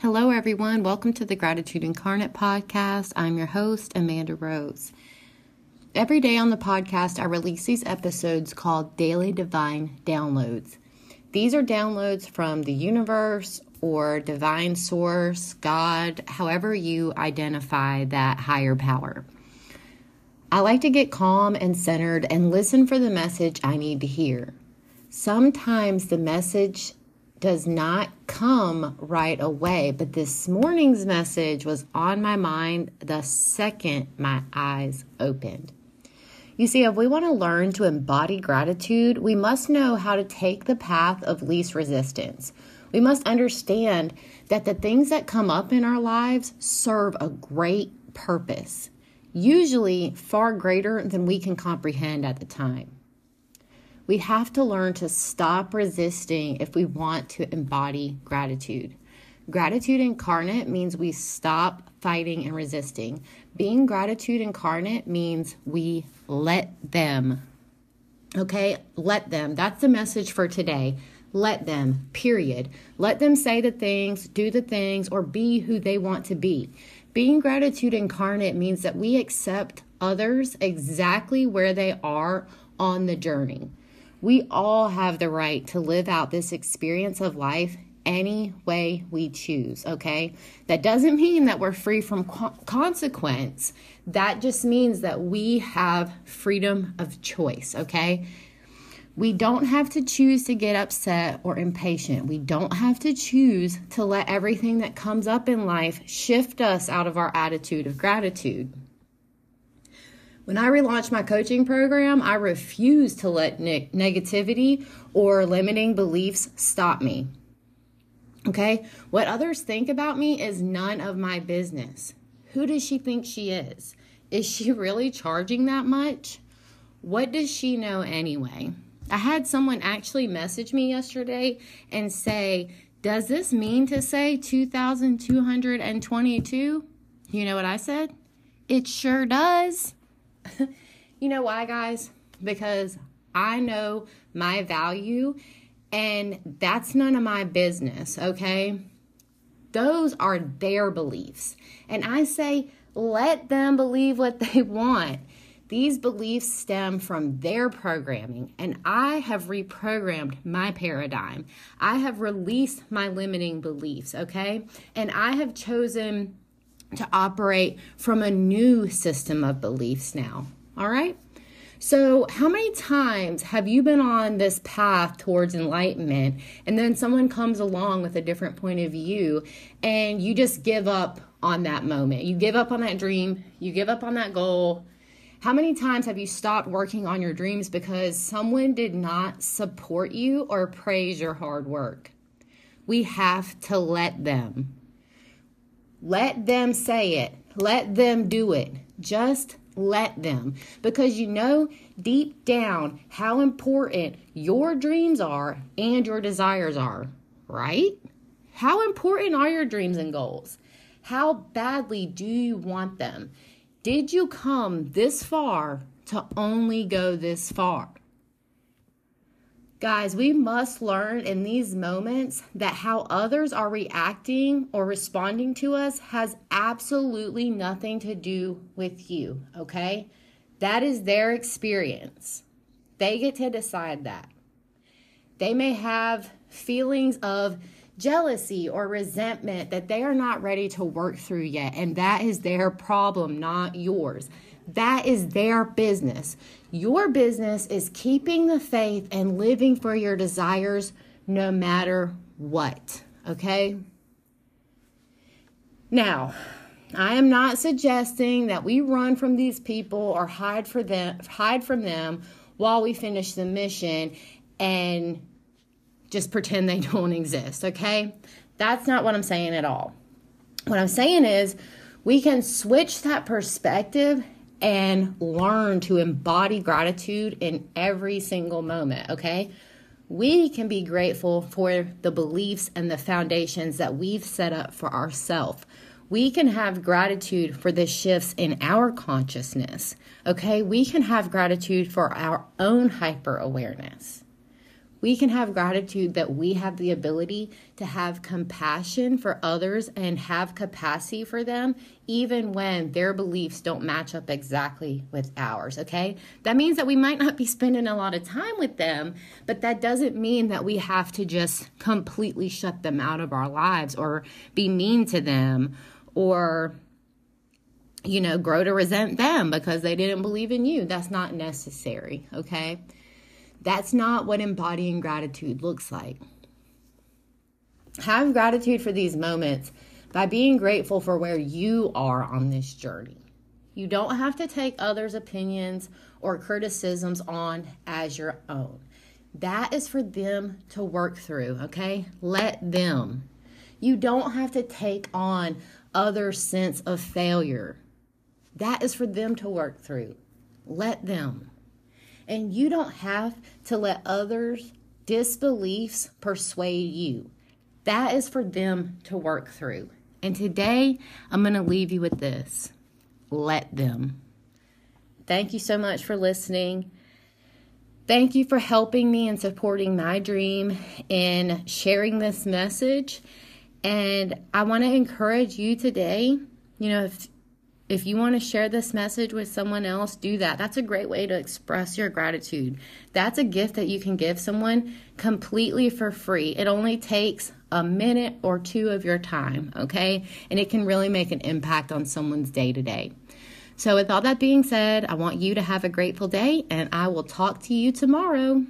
Hello, everyone. Welcome to the Gratitude Incarnate podcast. I'm your host, Amanda Rose. Every day on the podcast, I release these episodes called Daily Divine Downloads. These are downloads from the universe or divine source, God, however you identify that higher power. I like to get calm and centered and listen for the message I need to hear. Sometimes the message does not come right away. But this morning's message was on my mind the second my eyes opened. You see, if we want to learn to embody gratitude, we must know how to take the path of least resistance. We must understand that the things that come up in our lives serve a great purpose, usually far greater than we can comprehend at the time. We have to learn to stop resisting if we want to embody gratitude. Gratitude incarnate means we stop fighting and resisting. Being gratitude incarnate means we let them. Okay, let them. That's the message for today. Let them, period. Let them say the things, do the things, or be who they want to be. Being gratitude incarnate means that we accept others exactly where they are on the journey. We all have the right to live out this experience of life any way we choose, okay? That doesn't mean that we're free from co- consequence. That just means that we have freedom of choice, okay? We don't have to choose to get upset or impatient. We don't have to choose to let everything that comes up in life shift us out of our attitude of gratitude. When I relaunched my coaching program, I refused to let ne- negativity or limiting beliefs stop me. Okay? What others think about me is none of my business. Who does she think she is? Is she really charging that much? What does she know anyway? I had someone actually message me yesterday and say, Does this mean to say 2,222? You know what I said? It sure does. you know why, guys? Because I know my value and that's none of my business, okay? Those are their beliefs. And I say, let them believe what they want. These beliefs stem from their programming, and I have reprogrammed my paradigm. I have released my limiting beliefs, okay? And I have chosen to operate from a new system of beliefs now. All right? So, how many times have you been on this path towards enlightenment and then someone comes along with a different point of view and you just give up on that moment? You give up on that dream, you give up on that goal. How many times have you stopped working on your dreams because someone did not support you or praise your hard work? We have to let them. Let them say it. Let them do it. Just let them. Because you know deep down how important your dreams are and your desires are, right? How important are your dreams and goals? How badly do you want them? Did you come this far to only go this far? Guys, we must learn in these moments that how others are reacting or responding to us has absolutely nothing to do with you, okay? That is their experience. They get to decide that. They may have feelings of jealousy or resentment that they are not ready to work through yet, and that is their problem, not yours. That is their business. Your business is keeping the faith and living for your desires no matter what. Okay? Now, I am not suggesting that we run from these people or hide for them hide from them while we finish the mission and just pretend they don't exist, okay? That's not what I'm saying at all. What I'm saying is we can switch that perspective and learn to embody gratitude in every single moment, okay? We can be grateful for the beliefs and the foundations that we've set up for ourselves. We can have gratitude for the shifts in our consciousness, okay? We can have gratitude for our own hyper awareness. We can have gratitude that we have the ability to have compassion for others and have capacity for them, even when their beliefs don't match up exactly with ours. Okay. That means that we might not be spending a lot of time with them, but that doesn't mean that we have to just completely shut them out of our lives or be mean to them or you know, grow to resent them because they didn't believe in you. That's not necessary, okay? That's not what embodying gratitude looks like. Have gratitude for these moments by being grateful for where you are on this journey. You don't have to take others' opinions or criticisms on as your own. That is for them to work through, okay? Let them. You don't have to take on other sense of failure. That is for them to work through. Let them. And you don't have to let others' disbeliefs persuade you. That is for them to work through. And today, I'm going to leave you with this let them. Thank you so much for listening. Thank you for helping me and supporting my dream in sharing this message. And I want to encourage you today, you know, if if you want to share this message with someone else, do that. That's a great way to express your gratitude. That's a gift that you can give someone completely for free. It only takes a minute or two of your time, okay? And it can really make an impact on someone's day to day. So, with all that being said, I want you to have a grateful day, and I will talk to you tomorrow.